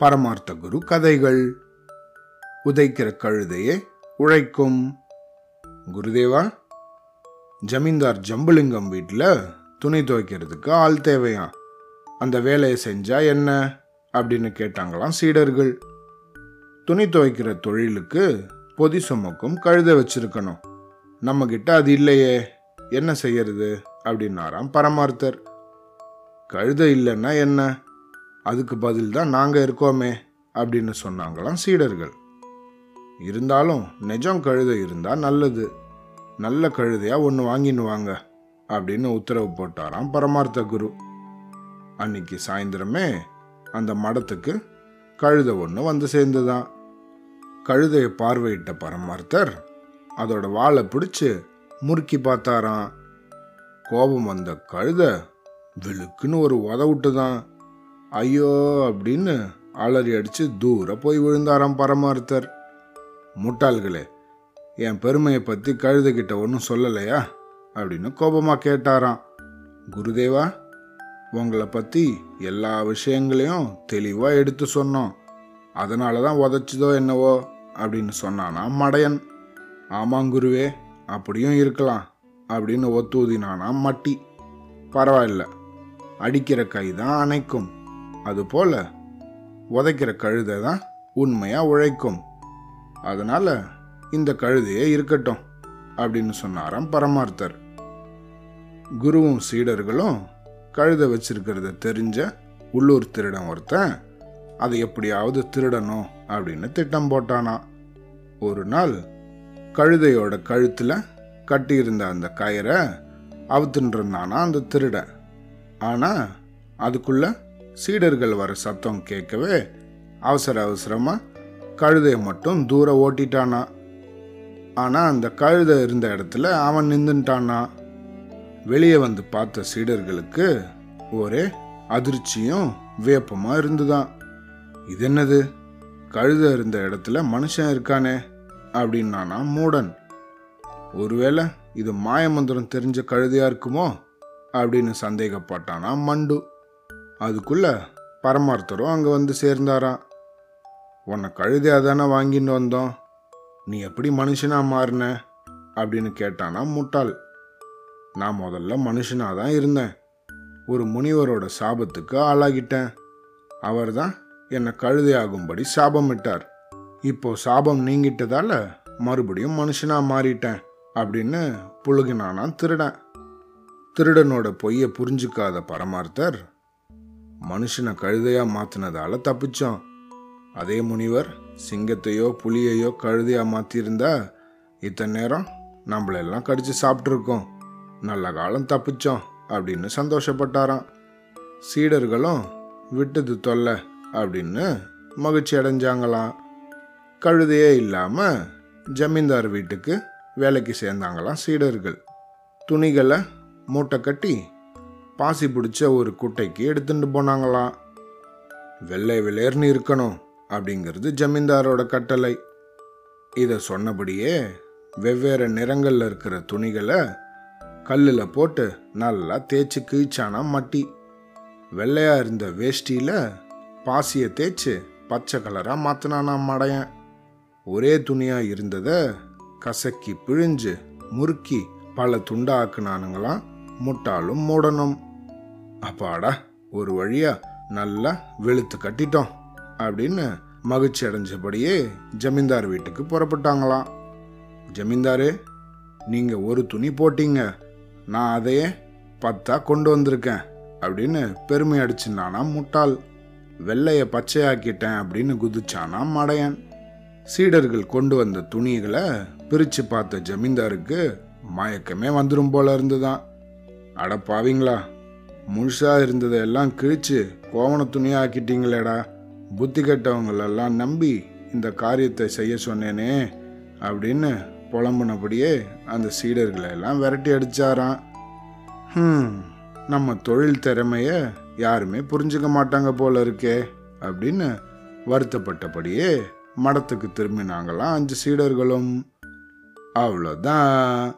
பரமார்த்த குரு கதைகள். உதைக்கிற கழுதையே உழைக்கும். குருதேவா ஜமீன்தார் ஜம்புலிங்கம் வீட்டில் துணி துவைக்கிறதுக்கு ஆள் தேவையாம் அந்த வேலையை செஞ்சா என்ன? அப்படின்னு கேட்டாங்களாம் சீடர்கள். துணி துவைக்கிற தொழிலுக்கு பொதி சுமக்கும் கழுதை வச்சிருக்கணும். நம்ம கிட்ட அது இல்லையே என்ன செய்யறது? அப்படின்னாராம் பரமார்த்தர். கழுதை இல்லைன்னா என்ன? அதுக்கு பதில் தான் நாங்கள் இருக்கோமே அப்படின்னு சொன்னாங்களாம் சீடர்கள். இருந்தாலும் நிஜம் கழுதை இருந்தால் நல்லது. நல்ல கழுதையாக ஒன்று வாங்கின்னு வாங்க அப்படின்னு உத்தரவு போட்டாராம் பரமார்த்த குரு. அன்னைக்கு சாயந்தரமே அந்த மடத்துக்கு கழுதை ஒன்று வந்து சேர்ந்துதான் கழுதையை பார்வையிட்ட பரமார்த்தர் அதோட வாழை பிடிச்சி முறுக்கி பார்த்தாராம். கோபம் வந்த கழுதை விழுக்குன்னு ஒரு உதவுட்டு விட்டுதான். ஐயோ அப்படின்னு அலறி அடித்து தூர போய் விழுந்தாராம் பரமார்த்தர். முட்டாள்களே என் பெருமையை பற்றி கழுதுகிட்ட ஒன்றும் சொல்லலையா? அப்படின்னு கோபமாக கேட்டாராம். குருதேவா உங்களை பற்றி எல்லா விஷயங்களையும் தெளிவாக எடுத்து சொன்னோம். அதனால தான் உதச்சதோ என்னவோ அப்படின்னு சொன்னானா மடையன். ஆமாம் குருவே அப்படியும் இருக்கலாம் அப்படின்னு ஒத்துதினானா மட்டி. பரவாயில்ல அடிக்கிற கை தான் அணைக்கும். அதுபோல உதைக்கிற கழுதை தான் உண்மையாக உழைக்கும். அதனால இந்த கழுதையே இருக்கட்டும் அப்படின்னு சொன்னாராம் பரமார்த்தர். குருவும் சீடர்களும் கழுதை வச்சிருக்கிறத தெரிஞ்ச உள்ளூர் திருடன் ஒருத்தன் அதை எப்படியாவது திருடணும் அப்படின்னு திட்டம் போட்டானா. ஒரு நாள் கழுதையோட கழுத்தில் கட்டியிருந்த அந்த கயிறை அவுத்துன்னு இருந்தானா அந்த திருடன். ஆனால் அதுக்குள்ளே சீடர்கள் வர சத்தம் கேட்கவே அவசர அவசரமாக கழுதையை மட்டும் தூரம் ஓட்டிட்டானா. ஆனால் அந்த கழுதை இருந்த இடத்துல அவன் நின்றுட்டானா வெளியே வந்து பார்த்த சீடர்களுக்கு ஒரே அதிர்ச்சியும் வியப்பமாக இருந்துதான். இது என்னது கழுதை இருந்த இடத்துல மனுஷன் இருக்கானே அப்படின்னானா மூடன். ஒருவேளை இது மாயமந்திரம் தெரிஞ்ச கழுதையா இருக்குமோ? அப்படின்னு சந்தேகப்பட்டானா மண்டு. அதுக்குள்ள பரமார்த்தரும் அங்கே வந்து சேர்ந்தாராம். உன்னை கழுதையாக தானே வாங்கிட்டு வந்தோம். நீ எப்படி மனுஷனாக மாறின? அப்படின்னு கேட்டானா முட்டாள். நான் முதல்ல மனுஷனாக தான் இருந்தேன். ஒரு முனிவரோட சாபத்துக்கு ஆளாகிட்டேன். அவர் தான் என்னை கழுதையாகும்படி சாபமிட்டார். இப்போ சாபம் நீங்கிட்டதால மறுபடியும் மனுஷனாக மாறிட்டேன் அப்படின்னு புழுகினானா திருடன். திருடனோட பொய்யை புரிஞ்சுக்காத பரமார்த்தர் மனுஷனை கழுதையா மாத்தினதால தப்பிச்சோம் அதே முனிவர் சிங்கத்தையோ புலியையோ கழுதையா மாத்திருந்தா இத்தனை நேரம் நம்மளெல்லாம் கடிச்சு சாப்பிட்ருக்கோம் நல்ல காலம் தப்பிச்சோம் அப்படின்னு சந்தோஷப்பட்டாராம். சீடர்களும் விட்டது தொல்லை அப்படின்னு மகிழ்ச்சி அடைஞ்சாங்களாம். கழுதையே இல்லாம ஜமீன்தார் வீட்டுக்கு வேலைக்கு சேர்ந்தாங்களாம் சீடர்கள். துணிகளை மூட்டை கட்டி பாசி பிடிச்ச ஒரு குட்டைக்கு எடுத்துட்டு போனாங்களாம் வெள்ளை வெளேர்னு இருக்கணும் அப்படிங்கிறது ஜமீன்தாரோட கட்டளை. இதை சொன்னபடியே வெவ்வேறு நிறங்களில் இருக்கிற துணிகளை கல்லில் போட்டு நல்லா தேய்ச்சி கிழிச்சானா மட்டி. வெள்ளையாக இருந்த வேஷ்டியில் பாசியை தேய்ச்சி பச்சை கலராக மாற்றினானா மடையன். ஒரே துணியாக இருந்ததை கசக்கி பிழிஞ்சு முறுக்கி பல துண்டாக்குனானுங்களாம் முட்டாளும் மூடனும் அப்பாடா ஒரு வழியா நல்லா வெளுத்து கட்டிட்டோம் அப்படின்னு மகிழ்ச்சி அடைஞ்சபடியே ஜமீன்தார் வீட்டுக்கு புறப்பட்டாங்களாம். ஜமீன்தாரு நீங்க ஒரு துணி போட்டீங்க நான் அதையே பத்தா கொண்டு வந்திருக்கேன் அப்படின்னு பெருமை அடிச்சுனானா முட்டாள். வெள்ளைய பச்சையாக்கிட்டேன் அப்படின்னு குதிச்சானா மடையன். சீடர்கள் கொண்டு வந்த துணிகளை பிரிச்சு பார்த்த ஜமீன்தாருக்கு மயக்கமே வந்துடும் போல இருந்துதான். அட பாவீங்களா முழுசாக இருந்ததையெல்லாம் கிழிச்சு கோவண துணியா ஆக்கிட்டீங்களேடா. புத்தி கெட்டவங்களெல்லாம் நம்பி இந்த காரியத்தை செய்ய சொன்னேனே அப்படின்னு புலம்புனபடியே அந்த சீடர்களை எல்லாம் விரட்டி அடிச்சாராம். நம்ம தொழில் திறமைய யாருமே புரிஞ்சுக்க மாட்டாங்க போல இருக்கே அப்படின்னு வருத்தப்பட்டபடியே மடத்துக்கு திரும்பினாங்களாம் அஞ்சு சீடர்களும். அவ்வளோதான்.